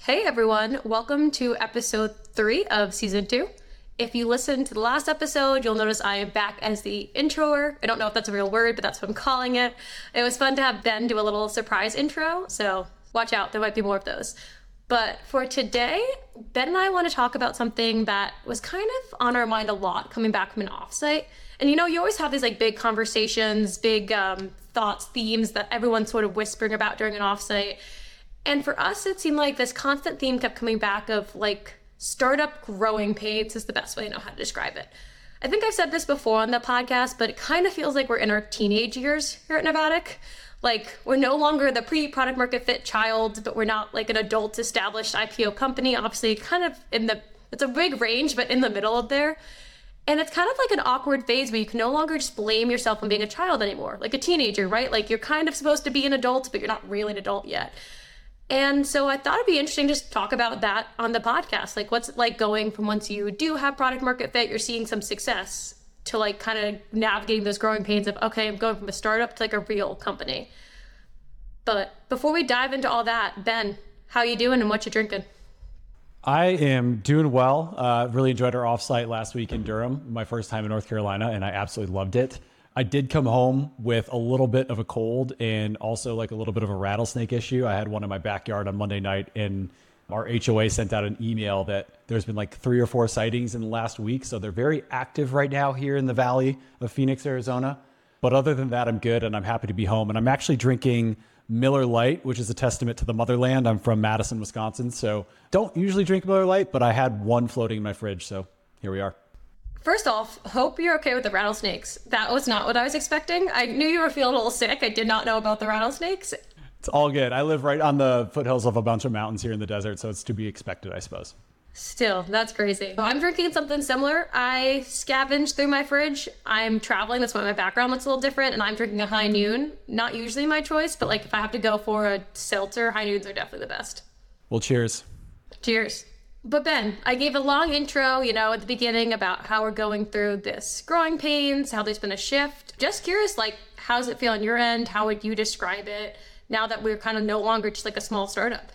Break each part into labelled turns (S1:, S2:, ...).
S1: Hey everyone, welcome to episode three of season two. If you listened to the last episode, you'll notice I am back as the introer. I don't know if that's a real word, but that's what I'm calling it. It was fun to have Ben do a little surprise intro, so watch out, there might be more of those. But for today, Ben and I want to talk about something that was kind of on our mind a lot coming back from an offsite. And you know, you always have these like big conversations, big um, thoughts, themes that everyone's sort of whispering about during an offsite. And for us, it seemed like this constant theme kept coming back of like startup growing pains is the best way I know how to describe it. I think I've said this before on the podcast, but it kind of feels like we're in our teenage years here at Navattic. Like we're no longer the pre-product market fit child, but we're not like an adult established IPO company. Obviously, kind of in the it's a big range, but in the middle of there. And it's kind of like an awkward phase where you can no longer just blame yourself on being a child anymore, like a teenager, right? Like you're kind of supposed to be an adult, but you're not really an adult yet. And so I thought it'd be interesting to talk about that on the podcast. Like, what's it like going from once you do have product market fit, you're seeing some success, to like kind of navigating those growing pains of, okay, I'm going from a startup to like a real company. But before we dive into all that, Ben, how you doing and what you drinking?
S2: I am doing well. Uh, really enjoyed our offsite last week in Durham, my first time in North Carolina, and I absolutely loved it. I did come home with a little bit of a cold and also like a little bit of a rattlesnake issue. I had one in my backyard on Monday night, and our HOA sent out an email that there's been like three or four sightings in the last week. So they're very active right now here in the valley of Phoenix, Arizona. But other than that, I'm good and I'm happy to be home. And I'm actually drinking Miller Lite, which is a testament to the motherland. I'm from Madison, Wisconsin. So don't usually drink Miller Lite, but I had one floating in my fridge. So here we are.
S1: First off, hope you're okay with the rattlesnakes. That was not what I was expecting. I knew you were feeling a little sick. I did not know about the rattlesnakes.
S2: It's all good. I live right on the foothills of a bunch of mountains here in the desert, so it's to be expected, I suppose.
S1: Still, that's crazy. I'm drinking something similar. I scavenged through my fridge. I'm traveling. That's why my background looks a little different. And I'm drinking a high noon. Not usually my choice, but like if I have to go for a seltzer, high noons are definitely the best.
S2: Well, cheers.
S1: Cheers. But Ben, I gave a long intro, you know, at the beginning about how we're going through this growing pains, how there's been a shift. Just curious, like, how's it feel on your end? How would you describe it now that we're kind of no longer just like a small startup?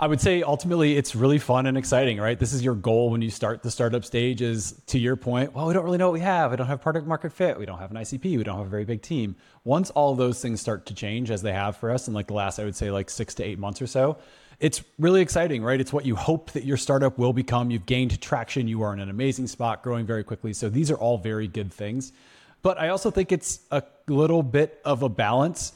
S2: I would say ultimately it's really fun and exciting, right? This is your goal when you start the startup stage is to your point, well, we don't really know what we have. We don't have product market fit. We don't have an ICP. We don't have a very big team. Once all those things start to change as they have for us in like the last, I would say like six to eight months or so, it's really exciting, right? It's what you hope that your startup will become. You've gained traction. You are in an amazing spot, growing very quickly. So these are all very good things. But I also think it's a little bit of a balance.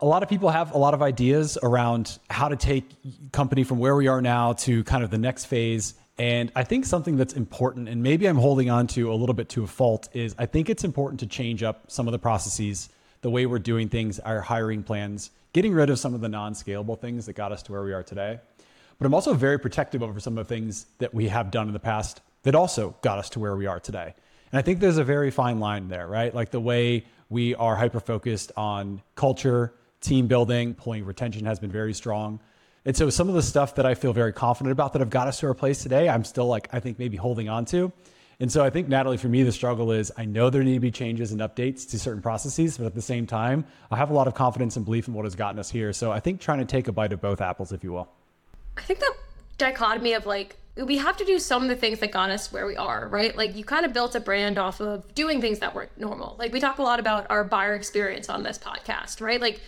S2: A lot of people have a lot of ideas around how to take company from where we are now to kind of the next phase. And I think something that's important, and maybe I'm holding on to a little bit to a fault, is I think it's important to change up some of the processes, the way we're doing things, our hiring plans, getting rid of some of the non scalable things that got us to where we are today. But I'm also very protective over some of the things that we have done in the past that also got us to where we are today. And I think there's a very fine line there, right? Like the way we are hyper focused on culture, team building, employee retention has been very strong. And so some of the stuff that I feel very confident about that have got us to our place today, I'm still like, I think maybe holding on to. And so I think, Natalie, for me, the struggle is I know there need to be changes and updates to certain processes, but at the same time, I have a lot of confidence and belief in what has gotten us here. So I think trying to take a bite of both apples, if you will.
S1: I think that dichotomy of like, we have to do some of the things that got us where we are, right? Like you kind of built a brand off of doing things that weren't normal. Like we talk a lot about our buyer experience on this podcast, right? Like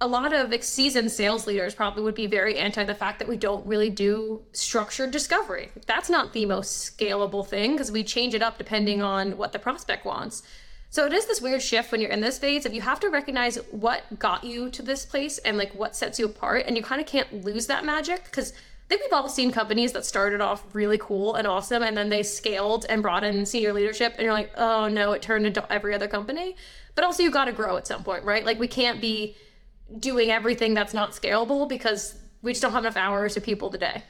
S1: a lot of seasoned sales leaders probably would be very anti the fact that we don't really do structured discovery. That's not the most scalable thing because we change it up depending on what the prospect wants. So it is this weird shift when you're in this phase of you have to recognize what got you to this place and like what sets you apart, and you kind of can't lose that magic because I think we've all seen companies that started off really cool and awesome, and then they scaled and brought in senior leadership, and you're like, oh no, it turned into every other company. But also, you got to grow at some point, right? Like we can't be doing everything that's not scalable because we just don't have enough hours or people today.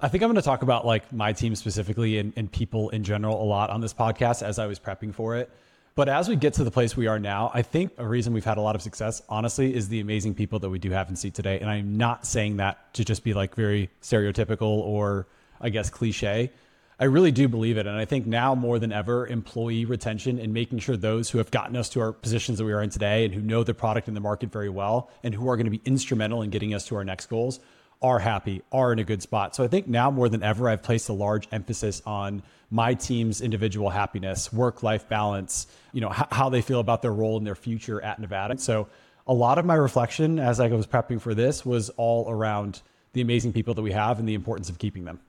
S2: I think I'm going to talk about like my team specifically and, and people in general a lot on this podcast as I was prepping for it. But as we get to the place we are now, I think a reason we've had a lot of success, honestly, is the amazing people that we do have in seat today. And I'm not saying that to just be like very stereotypical or I guess cliche. I really do believe it. And I think now more than ever, employee retention and making sure those who have gotten us to our positions that we are in today and who know the product and the market very well and who are going to be instrumental in getting us to our next goals are happy, are in a good spot. So I think now more than ever, I've placed a large emphasis on my team's individual happiness, work life balance, you know, h- how they feel about their role in their future at Navattic. So a lot of my reflection as I was prepping for this was all around the amazing people that we have and the importance of keeping them.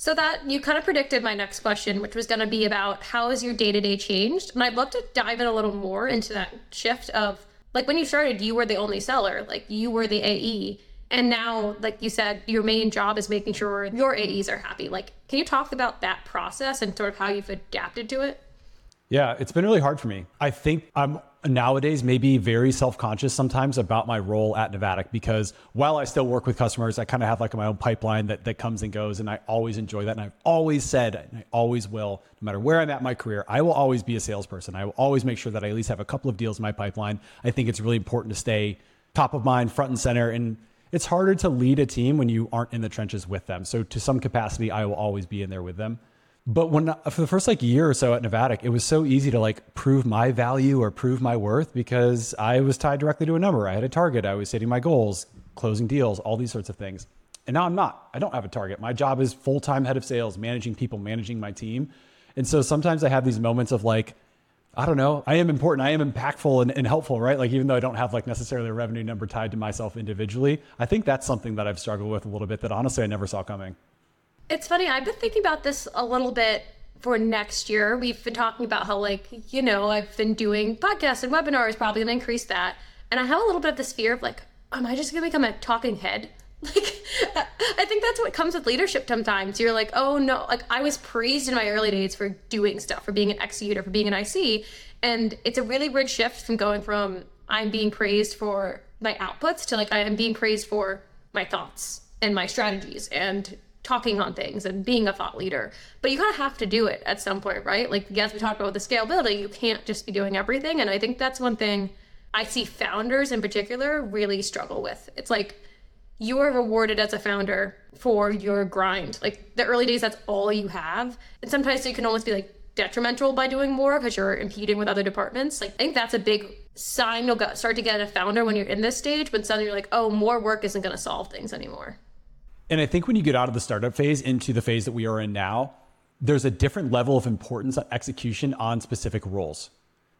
S1: So that you kind of predicted my next question, which was going to be about how has your day to day changed? And I'd love to dive in a little more into that shift of like when you started, you were the only seller, like you were the AE. And now, like you said, your main job is making sure your AEs are happy. Like, can you talk about that process and sort of how you've adapted to it?
S2: Yeah, it's been really hard for me. I think I'm nowadays maybe very self-conscious sometimes about my role at Navattic because while I still work with customers, I kind of have like my own pipeline that, that comes and goes and I always enjoy that. And I've always said, and I always will, no matter where I'm at in my career, I will always be a salesperson. I will always make sure that I at least have a couple of deals in my pipeline. I think it's really important to stay top of mind, front and center. And it's harder to lead a team when you aren't in the trenches with them. So to some capacity, I will always be in there with them. But when for the first like year or so at Navattic, it was so easy to like prove my value or prove my worth because I was tied directly to a number. I had a target. I was hitting my goals, closing deals, all these sorts of things. And now I'm not. I don't have a target. My job is full time head of sales, managing people, managing my team. And so sometimes I have these moments of like, I don't know, I am important, I am impactful and, and, helpful, right? Like, even though I don't have like necessarily a revenue number tied to myself individually, I think that's something that I've struggled with a little bit that honestly I never saw coming.
S1: It's funny. I've been thinking about this a little bit for next year. We've been talking about how, like, you know, I've been doing podcasts and webinars, probably to increase that. And I have a little bit of this fear of, like, am I just to become a talking head? Like, I think that's what comes with leadership sometimes. You're like, oh no, like, I was praised in my early days for doing stuff, for being an executor, for being an IC. And it's a really weird shift from going from I'm being praised for my outputs to like I am being praised for my thoughts and my strategies and talking on things and being a thought leader. But you kind of have to do it at some point, right? Like, yes, we talked about the scalability, you can't just be doing everything. And I think that's one thing I see founders in particular really struggle with. It's like you are rewarded as a founder for your grind. Like the early days, that's all you have. And sometimes you can almost be like detrimental by doing more because you're impeding with other departments. Like I think that's a big sign you'll start to get a founder when you're in this stage, but suddenly you're like, oh, more work isn't going to solve things anymore.
S2: And I think when you get out of the startup phase into the phase that we are in now, there's a different level of importance on execution on specific roles.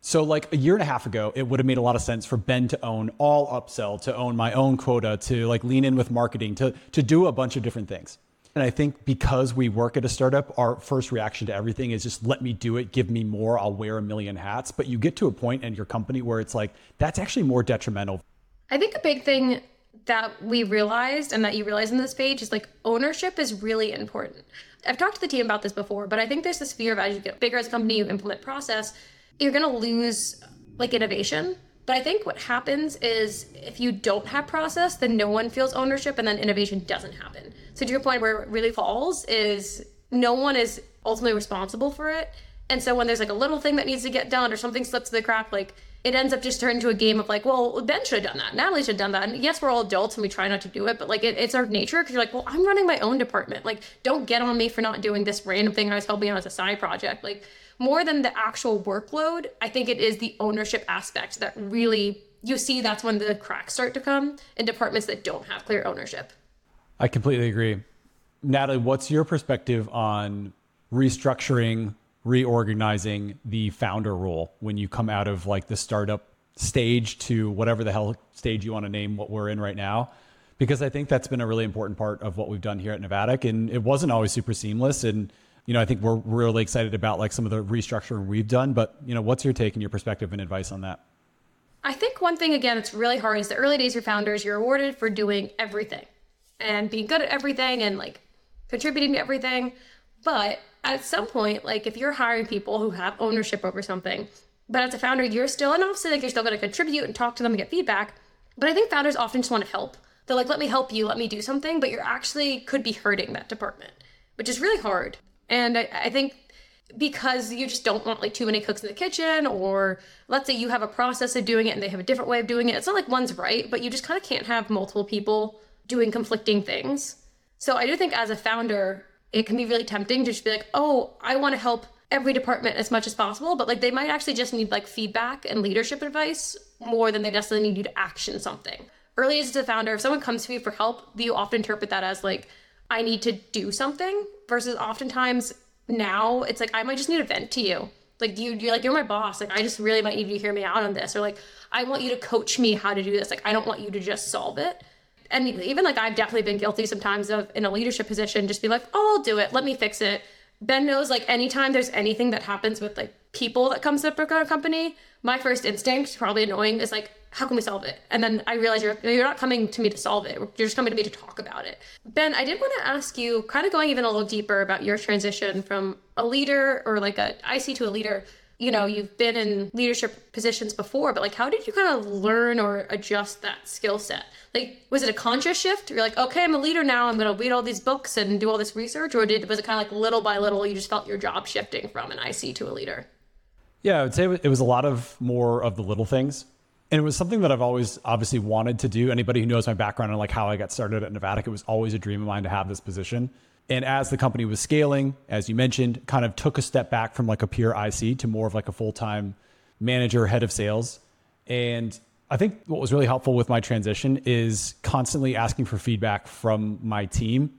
S2: So, like a year and a half ago, it would have made a lot of sense for Ben to own all upsell, to own my own quota, to like lean in with marketing, to to do a bunch of different things. And I think because we work at a startup, our first reaction to everything is just let me do it, give me more, I'll wear a million hats. But you get to a point in your company where it's like that's actually more detrimental.
S1: I think a big thing that we realized and that you realize in this page is like ownership is really important. I've talked to the team about this before, but I think there's this fear of as you get bigger as a company, you implement process, you're gonna lose like innovation. But I think what happens is if you don't have process, then no one feels ownership and then innovation doesn't happen. So to your point where it really falls is no one is ultimately responsible for it. And so when there's like a little thing that needs to get done or something slips through the crack, like it ends up just turning into a game of like, well, Ben should have done that. Natalie should have done that. And yes, we're all adults and we try not to do it, but like it, it's our nature because you're like, well, I'm running my own department. Like, don't get on me for not doing this random thing I was helping on as a side project. Like, more than the actual workload, I think it is the ownership aspect that really you see that's when the cracks start to come in departments that don't have clear ownership.
S2: I completely agree. Natalie, what's your perspective on restructuring reorganizing the founder role. When you come out of like the startup stage to whatever the hell stage you want to name what we're in right now because i think that's been a really important part of what we've done here at Navattic and it wasn't always super seamless and you know i think we're really excited about like some of the restructuring we've done but you know what's your take and your perspective and advice on that?
S1: I think one thing again it's really hard is the early days of founders you're awarded for doing everything and being good at everything and like contributing to everything but at some point, like if you're hiring people who have ownership over something, but as a founder, you're still, and obviously like you're still going to contribute and talk to them and get feedback. But I think founders often just want to help. They're like, let me help you, let me do something, but you're actually could be hurting that department, which is really hard. And I, I think because you just don't want like too many cooks in the kitchen, or let's say you have a process of doing it and they have a different way of doing it. It's not like one's right, but you just kind of can't have multiple people doing conflicting things. So I do think as a founder, it can be really tempting to just be like, oh, I want to help every department as much as possible, but like they might actually just need like feedback and leadership advice more than they necessarily need you to action something. early as a founder, if someone comes to you for help, you often interpret that as like, I need to do something versus oftentimes now it's like, I might just need to vent to you. Like you, you're like, you're my boss. Like, I just really might need you to hear me out on this. Or like, I want you to coach me how to do this. Like, I don't want you to just solve it. And even like, I've definitely been guilty sometimes of in a leadership position, just be like, oh, I'll do it. Let me fix it. Ben knows like anytime there's anything that happens with like people that comes up with a company, my first instinct, probably annoying, is like, how can we solve it? And then I realize you're you're not coming to me to solve it. You're just coming to me to talk about it. Ben, I did want to ask you, kind of going even a little deeper about your transition from a leader or like a IC to a leader. You know, mm-hmm. you've been in leadership positions before, but like, how did you kind of learn or adjust that skill set? Like, was it a conscious shift? You're like, okay, I'm a leader now. I'm going to read all these books and do all this research, or did was it kind of like little by little, you just felt your job shifting from an IC to a leader?
S2: Yeah, I would say it was a lot of more of the little things. And it was something that I've always obviously wanted to do. Anybody who knows my background and like how I got started at Navattic, it was always a dream of mine to have this position. And as the company was scaling, as you mentioned, kind of took a step back from like a pure IC to more of like a full time manager, head of sales. And I think what was really helpful with my transition is constantly asking for feedback from my team.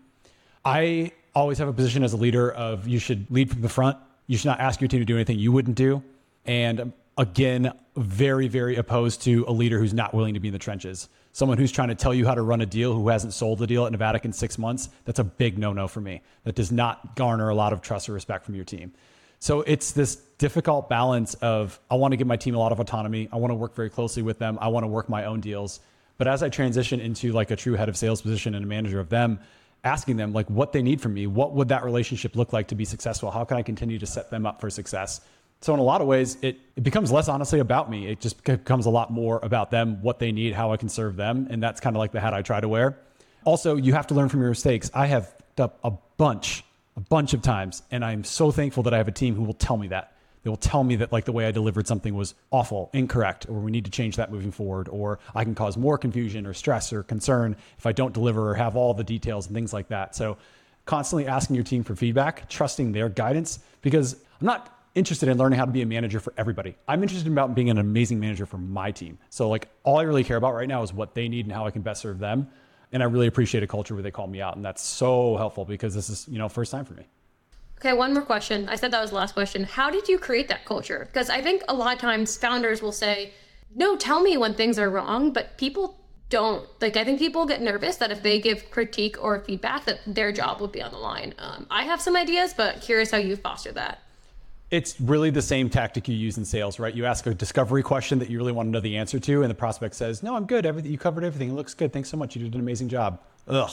S2: I always have a position as a leader of you should lead from the front. You should not ask your team to do anything you wouldn't do. And again, very, very opposed to a leader who's not willing to be in the trenches. Someone who's trying to tell you how to run a deal who hasn't sold a deal at Navattic in six months, that's a big no no for me. That does not garner a lot of trust or respect from your team. So it's this difficult balance of I want to give my team a lot of autonomy. I want to work very closely with them. I want to work my own deals. But as I transition into like a true head of sales position and a manager of them, asking them like what they need from me, what would that relationship look like to be successful? How can I continue to set them up for success? So in a lot of ways, it, it becomes less honestly about me. It just becomes a lot more about them, what they need, how I can serve them. And that's kind of like the hat I try to wear. Also, you have to learn from your mistakes. I have up a bunch, a bunch of times, and I'm so thankful that I have a team who will tell me that. They will tell me that like the way I delivered something was awful, incorrect, or we need to change that moving forward, or I can cause more confusion or stress or concern if I don't deliver or have all the details and things like that. So constantly asking your team for feedback, trusting their guidance, because I'm not interested in learning how to be a manager for everybody. I'm interested in about being an amazing manager for my team. So like all I really care about right now is what they need and how I can best serve them. And I really appreciate a culture where they call me out. And that's so helpful because this is, you know, first time for me.
S1: Okay, one more question. I said that was the last question. How did you create that culture? Because I think a lot of times founders will say, no, tell me when things are wrong, but people don't like i think people get nervous that if they give critique or feedback that their job would be on the line um, i have some ideas but curious how you foster that
S2: it's really the same tactic you use in sales, right? You ask a discovery question that you really want to know the answer to, and the prospect says, "No, I'm good. Everything you covered everything. It looks good. Thanks so much. You did an amazing job." Ugh,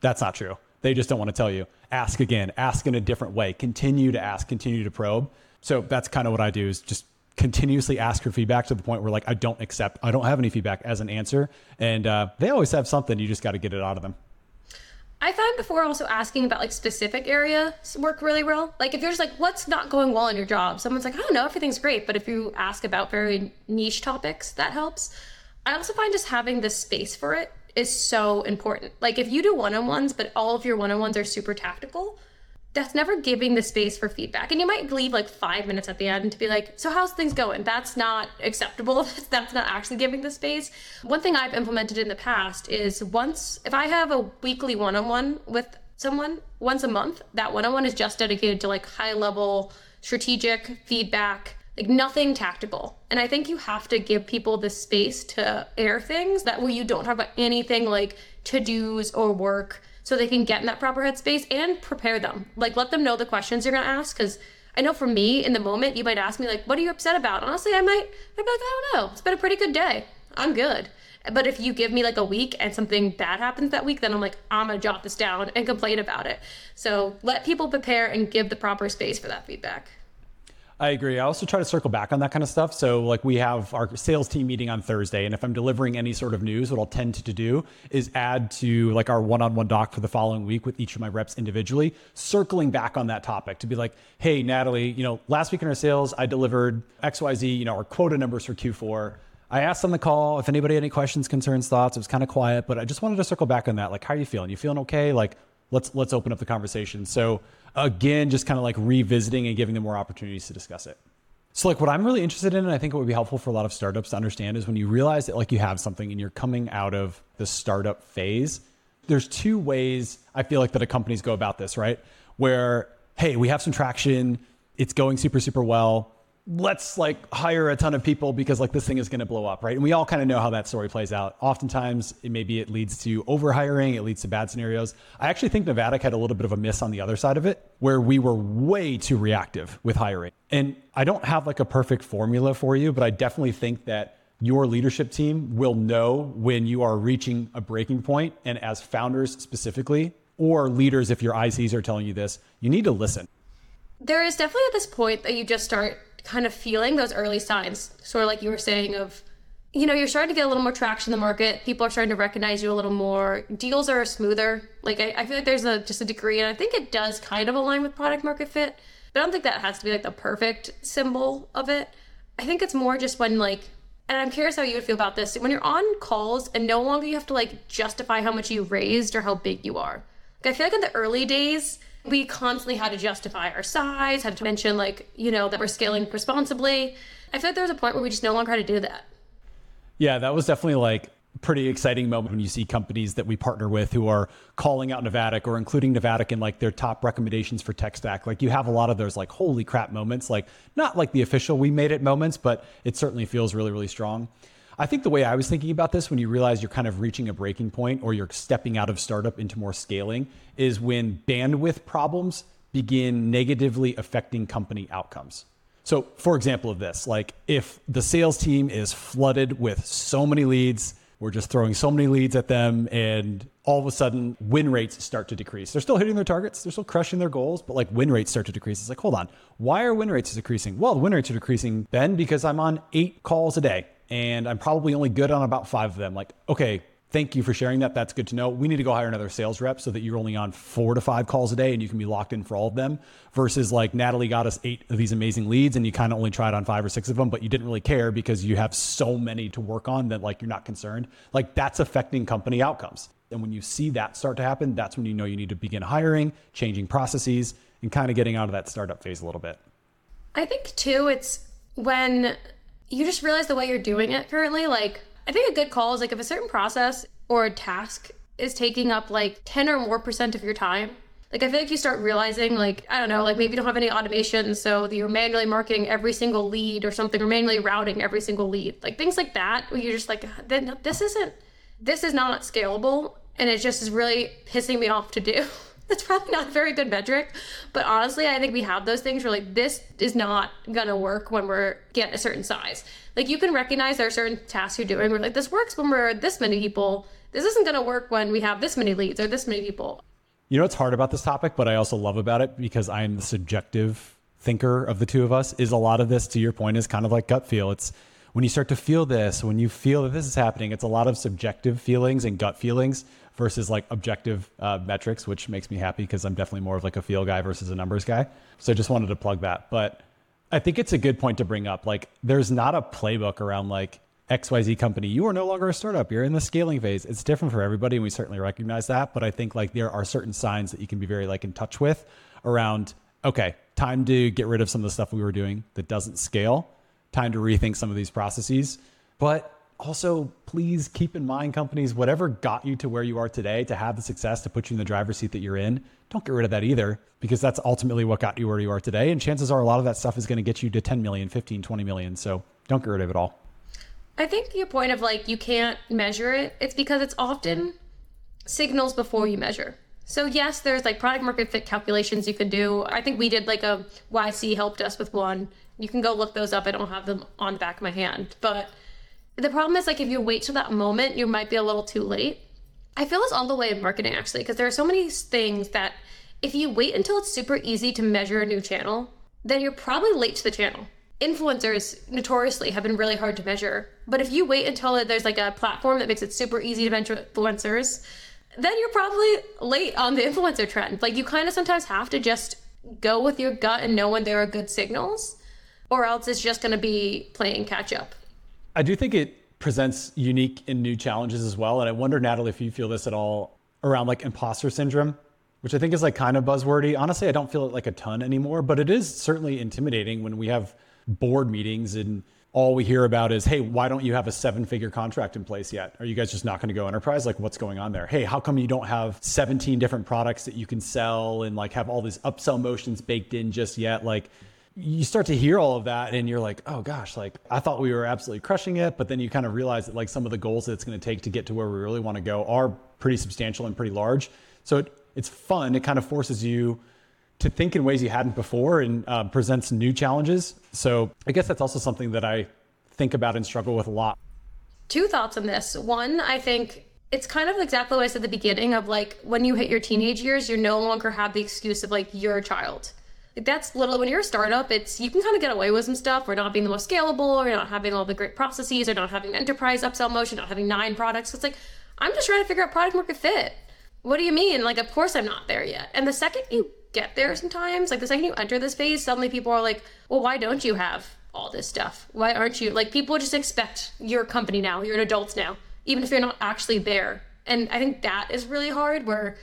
S2: that's not true. They just don't want to tell you. Ask again. Ask in a different way. Continue to ask. Continue to probe. So that's kind of what I do is just continuously ask for feedback to the point where like I don't accept, I don't have any feedback as an answer, and uh, they always have something. You just got to get it out of them.
S1: I find before also asking about like specific areas work really well. Like if you're just like, what's not going well in your job? Someone's like, I don't know, everything's great. But if you ask about very niche topics, that helps. I also find just having the space for it is so important. Like if you do one-on-ones, but all of your one-on-ones are super tactical, that's never giving the space for feedback. And you might leave like five minutes at the end to be like, so how's things going? That's not acceptable. That's not actually giving the space. One thing I've implemented in the past is once, if I have a weekly one on one with someone once a month, that one on one is just dedicated to like high level strategic feedback, like nothing tactical. And I think you have to give people the space to air things that way you don't talk about anything like to dos or work so they can get in that proper headspace and prepare them. Like let them know the questions you're gonna ask because I know for me in the moment you might ask me like, "What are you upset about?" Honestly, I might I'd be like, "I don't know. It's been a pretty good day. I'm good." But if you give me like a week and something bad happens that week, then I'm like, I'm gonna jot this down and complain about it. So let people prepare and give the proper space for that feedback.
S2: I agree. I also try to circle back on that kind of stuff. So, like, we have our sales team meeting on Thursday, and if I'm delivering any sort of news, what I'll tend to do is add to like our one on one doc for the following week with each of my reps individually, circling back on that topic to be like, hey, Natalie, you know, last week in our sales, I delivered XYZ, you know, our quota numbers for Q4. I asked on the call if anybody had any questions, concerns, thoughts. It was kind of quiet, but I just wanted to circle back on that. Like, how are you feeling? You feeling okay? Like, let's let's open up the conversation. So again, just kind of like revisiting and giving them more opportunities to discuss it. So, like, what I'm really interested in, and I think it would be helpful for a lot of startups to understand, is when you realize that, like, you have something and you're coming out of the startup phase, there's two ways I feel like that a companies go about this, right? Where, hey, we have some traction, it's going super, super well let's like hire a ton of people because like this thing is going to blow up, right? And we all kind of know how that story plays out. Oftentimes, it, maybe it leads to overhiring, it leads to bad scenarios. I actually think Navattic had a little bit of a miss on the other side of it, where we were way too reactive with hiring. And I don't have like a perfect formula for you, but I definitely think that your leadership team will know when you are reaching a breaking point, and as founders specifically, or leaders, if your ICs are telling you this, you need to listen.
S1: There is definitely at this point that you just start kind of feeling those early signs, sort of like you were saying, of, you know, you're starting to get a little more traction in the market. People are starting to recognize you a little more. Deals are smoother. Like, I, I feel like there's a just a degree, and I think it does kind of align with product market fit. But I don't think that has to be like the perfect symbol of it. I think it's more just when, like, and I'm curious how you would feel about this. When you're on calls and no longer you have to like justify how much you raised or how big you are. Like, I feel like in the early days, we constantly had to justify our size, had to mention like, you know, that we're scaling responsibly. I feel like there was a point where we just no longer had to do that.
S2: Yeah, that was definitely like pretty exciting moment when you see companies that we partner with who are calling out Navattic or including Navattic in like their top recommendations for tech stack. Like you have a lot of those like holy crap moments, like not like the official we made it moments, but it certainly feels really, really strong. I think the way I was thinking about this when you realize you're kind of reaching a breaking point or you're stepping out of startup into more scaling is when bandwidth problems begin negatively affecting company outcomes. So, for example, of this, like if the sales team is flooded with so many leads, we're just throwing so many leads at them, and all of a sudden, win rates start to decrease. They're still hitting their targets, they're still crushing their goals, but like win rates start to decrease. It's like, hold on, why are win rates decreasing? Well, the win rates are decreasing, Ben, because I'm on eight calls a day and I'm probably only good on about five of them. Like, okay, thank you for sharing that. That's good to know. We need to go hire another sales rep so that you're only on four to five calls a day and you can be locked in for all of them versus like Natalie got us eight of these amazing leads and you kind of only tried on five or six of them, but you didn't really care because you have so many to work on that like you're not concerned. Like that's affecting company outcomes. And when you see that start to happen, that's when you know you need to begin hiring, changing processes, and kind of getting out of that startup phase a little bit.
S1: I think too, it's when you just realize the way you're doing it currently. Like, I think a good call is like if a certain process or a task is taking up like 10 or more percent of your time. Like, I feel like you start realizing, like, I don't know, like maybe you don't have any automation, so you're manually marketing every single lead or something, or manually routing every single lead. Like, things like that, where you're just like, then this isn't, this is not scalable, and it just is really pissing me off to do. That's probably not a very good metric, but honestly, I think we have those things where like this is not gonna work when we're getting a certain size. Like you can recognize there are certain tasks you're doing We're like this works when we're this many people. This isn't gonna work when we have this many leads or this many people.
S2: You know what's hard about this topic, but I also love about it because I am the subjective thinker of the two of us. Is a lot of this, to your point, is kind of like gut feel. It's when you start to feel this, when you feel that this is happening, it's a lot of subjective feelings and gut feelings versus like objective uh, metrics, which makes me happy because I'm definitely more of like a feel guy versus a numbers guy. So I just wanted to plug that. But I think it's a good point to bring up. Like, there's not a playbook around like XYZ company. You are no longer a startup. You're in the scaling phase. It's different for everybody, and we certainly recognize that. But I think like there are certain signs that you can be very like in touch with around. Okay, time to get rid of some of the stuff we were doing that doesn't scale. Time to rethink some of these processes. But also please keep in mind companies whatever got you to where you are today to have the success to put you in the driver's seat that you're in don't get rid of that either because that's ultimately what got you where you are today. And chances are a lot of that stuff is going to get you to 10 million 15 20 million. So don't get rid of it all.
S1: I think your point of like you can't measure it it's because it's often signals before you measure. So yes there's like product market fit calculations you can do. I think we did like a yc helped us with one. You can go look those up. I don't have them on the back of my hand. But the problem is like if you wait till that moment, you might be a little too late. I feel this all the way in marketing actually, because there are so many things that if you wait until it's super easy to measure a new channel, then you're probably late to the channel. Influencers notoriously have been really hard to measure, but if you wait until there's like a platform that makes it super easy to measure influencers, then you're probably late on the influencer trend. Like you kind of sometimes have to just go with your gut and know when there are good signals, or else it's just going to be playing catch up.
S2: I do think it presents unique and new challenges as well. And I wonder, Natalie, if you feel this at all around like imposter syndrome, which I think is like kind of buzzwordy. Honestly, I don't feel it like a ton anymore, but it is certainly intimidating when we have board meetings and all we hear about is, hey, why don't you have a seven figure contract in place yet? Are you guys just not going to go enterprise? Like, what's going on there? Hey, how come you don't have 17 different products that you can sell and like have all these upsell motions baked in just yet? Like, you start to hear all of that and you're like, oh gosh, like I thought we were absolutely crushing it. But then you kind of realize that like some of the goals that it's going to take to get to where we really want to go are pretty substantial and pretty large. So it, it's fun. It kind of forces you to think in ways you hadn't before and uh, presents new challenges. So I guess that's also something that I think about and struggle with a lot.
S1: Two thoughts on this. One, I think it's kind of exactly what I said at the beginning of like when you hit your teenage years, you no longer have the excuse of like you're a child. That's little when you're a startup, it's you can kind of get away with some stuff. We're not being the most scalable, or not having all the great processes, or not having enterprise upsell motion, not having nine products. It's like I'm just trying to figure out product market fit. What do you mean? Like, of course I'm not there yet. And the second you get there sometimes, like the second you enter this phase, suddenly people are like, well, why don't you have all this stuff? Why aren't you? Like, people just expect you're company now, you're an adult now, even if you're not actually there. And I think that is really hard where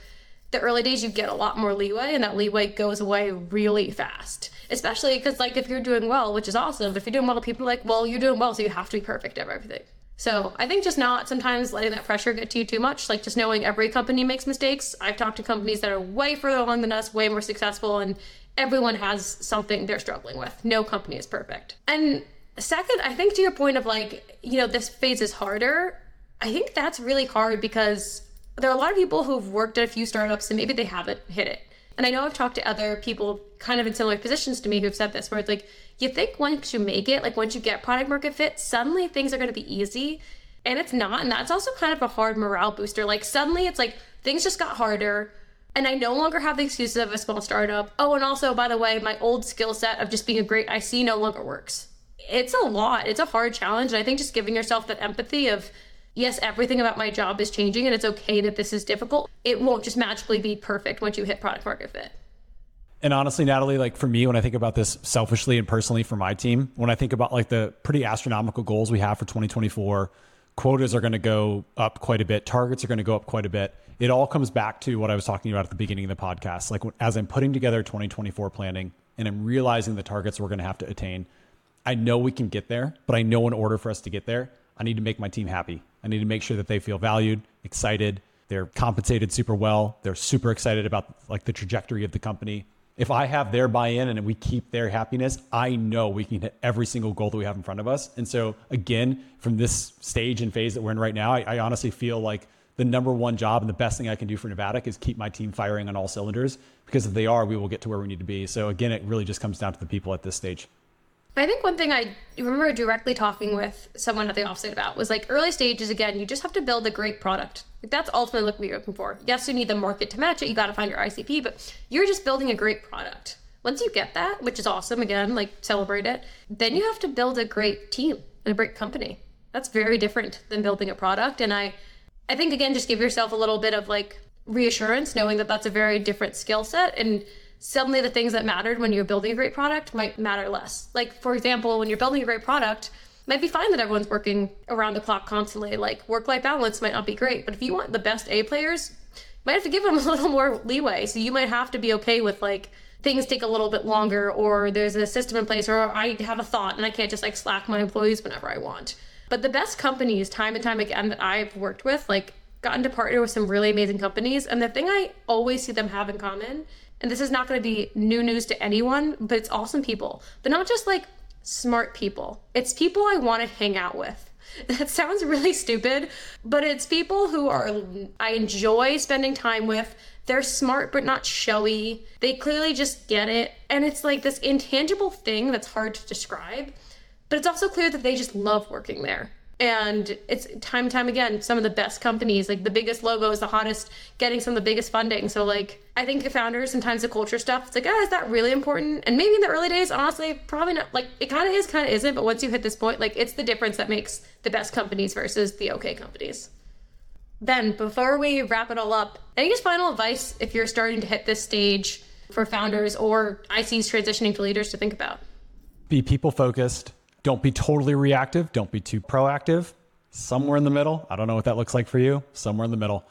S1: the early days you get a lot more leeway and that leeway goes away really fast especially because like if you're doing well which is awesome but if you're doing well people are like well you're doing well so you have to be perfect at everything so I think just not sometimes letting that pressure get to you too much. Like just knowing every company makes mistakes. I've talked to companies that are way further along than us, way more successful, and everyone has something they're struggling with. No company is perfect. And second, I think to your point of like, you know, this phase is harder. I think that's really hard because there are a lot of people who've worked at a few startups and maybe they haven't hit it. And I know I've talked to other people kind of in similar positions to me who've said this, where it's like, you think once you make it, like once you get product market fit, suddenly things are going to be easy. And it's not. And that's also kind of a hard morale booster. Like suddenly it's like things just got harder. And I no longer have the excuses of a small startup. Oh, and also, by the way, my old skill set of just being a great IC no longer works. It's a lot. It's a hard challenge. And I think just giving yourself that empathy of, yes, everything about my job is changing and it's okay that this is difficult. It won't just magically be perfect once you hit product market fit.
S2: And honestly, Natalie, like for me, when I think about this selfishly and personally for my team, when I think about like the pretty astronomical goals we have for 2024, quotas are going to go up quite a bit, targets are going to go up quite a bit. It all comes back to what I was talking about at the beginning of the podcast. Like as I'm putting together 2024 planning and I'm realizing the targets we're going to have to attain, I know we can get there, but I know in order for us to get there, I need to make my team happy. I need to make sure that they feel valued, excited, they're compensated super well, they're super excited about like the trajectory of the company if I have their buy-in and we keep their happiness, I know we can hit every single goal that we have in front of us. And so again, from this stage and phase that we're in right now, I, I honestly feel like the number one job and the best thing I can do for Navattic is keep my team firing on all cylinders because if they are, we will get to where we need to be. So again, it really just comes down to the people at this stage.
S1: I think one thing I remember directly talking with someone at the offsite about was like early stages again, you just have to build a great product. Like that's ultimately what you're looking for. Yes, you need the market to match it, you gotta find your ICP, but you're just building a great product. Once you get that, which is awesome, again, like celebrate it, then you have to build a great team and a great company. That's very different than building a product. And I I think again, just give yourself a little bit of like reassurance, knowing that that's a very different skill set and suddenly the things that mattered when you're building a great product might matter less. Like, for example, when you're building a great product, might be fine that everyone's working around the clock constantly. Like, work life balance might not be great, but if you want the best A players, you might have to give them a little more leeway. So you might have to be okay with like, things take a little bit longer or there's a system in place or I have a thought and I can't just like slack my employees whenever I want. But the best companies, time and time again, that I've worked with, like gotten to partner with some really amazing companies. And the thing I always see them have in common and this is not going to be new news to anyone, but it's awesome people. But not just like smart people, it's people I want to hang out with. That sounds really stupid, but it's people who are I enjoy spending time with. They're smart but not showy. They clearly just get it. And it's like this intangible thing that's hard to describe. But it's also clear that they just love working there and it's time and time again some of the best companies like the biggest logos the hottest getting some of the biggest funding. So like i think the founders sometimes the culture stuff it's like oh is that really important? And maybe in the early days honestly probably not like it kind of is kind of isn't but once you hit this point like it's the difference that makes the best companies versus the okay companies. Ben before we wrap it all up any just final advice if you're starting to hit this stage for founders or ics transitioning to leaders to think about?
S2: Be people focused don't be totally reactive. Don't be too proactive. Somewhere in the middle. I don't know what that looks like for you. Somewhere in the middle.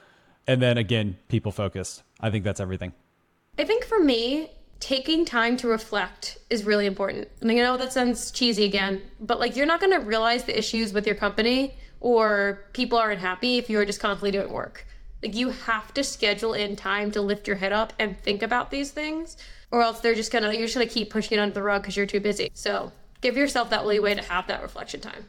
S2: And then again, people focused. I think that's everything.
S1: I think for me, taking time to reflect is really important. And I know that sounds cheesy again, but like you're not going to realize the issues with your company or people aren't happy if you're just constantly doing work. Like you have to schedule in time to lift your head up and think about these things, or else they're just gonna you're just gonna keep pushing it under the rug because you're too busy. So give yourself that leeway to have that reflection time.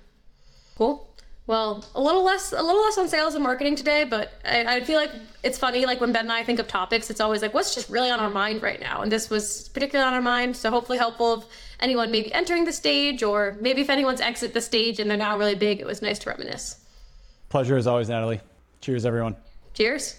S1: Cool. Well, a little less, a little less on sales and marketing today, but I, I, feel like it's funny. Like when Ben and I think of topics, it's always like, what's just really on our mind right now? And this was particularly on our mind, so hopefully helpful of anyone maybe entering the stage, or maybe if anyone's exit the stage and they're now really big, it was nice to reminisce.
S2: Pleasure as always, Natalie. Cheers, everyone.
S1: Cheers.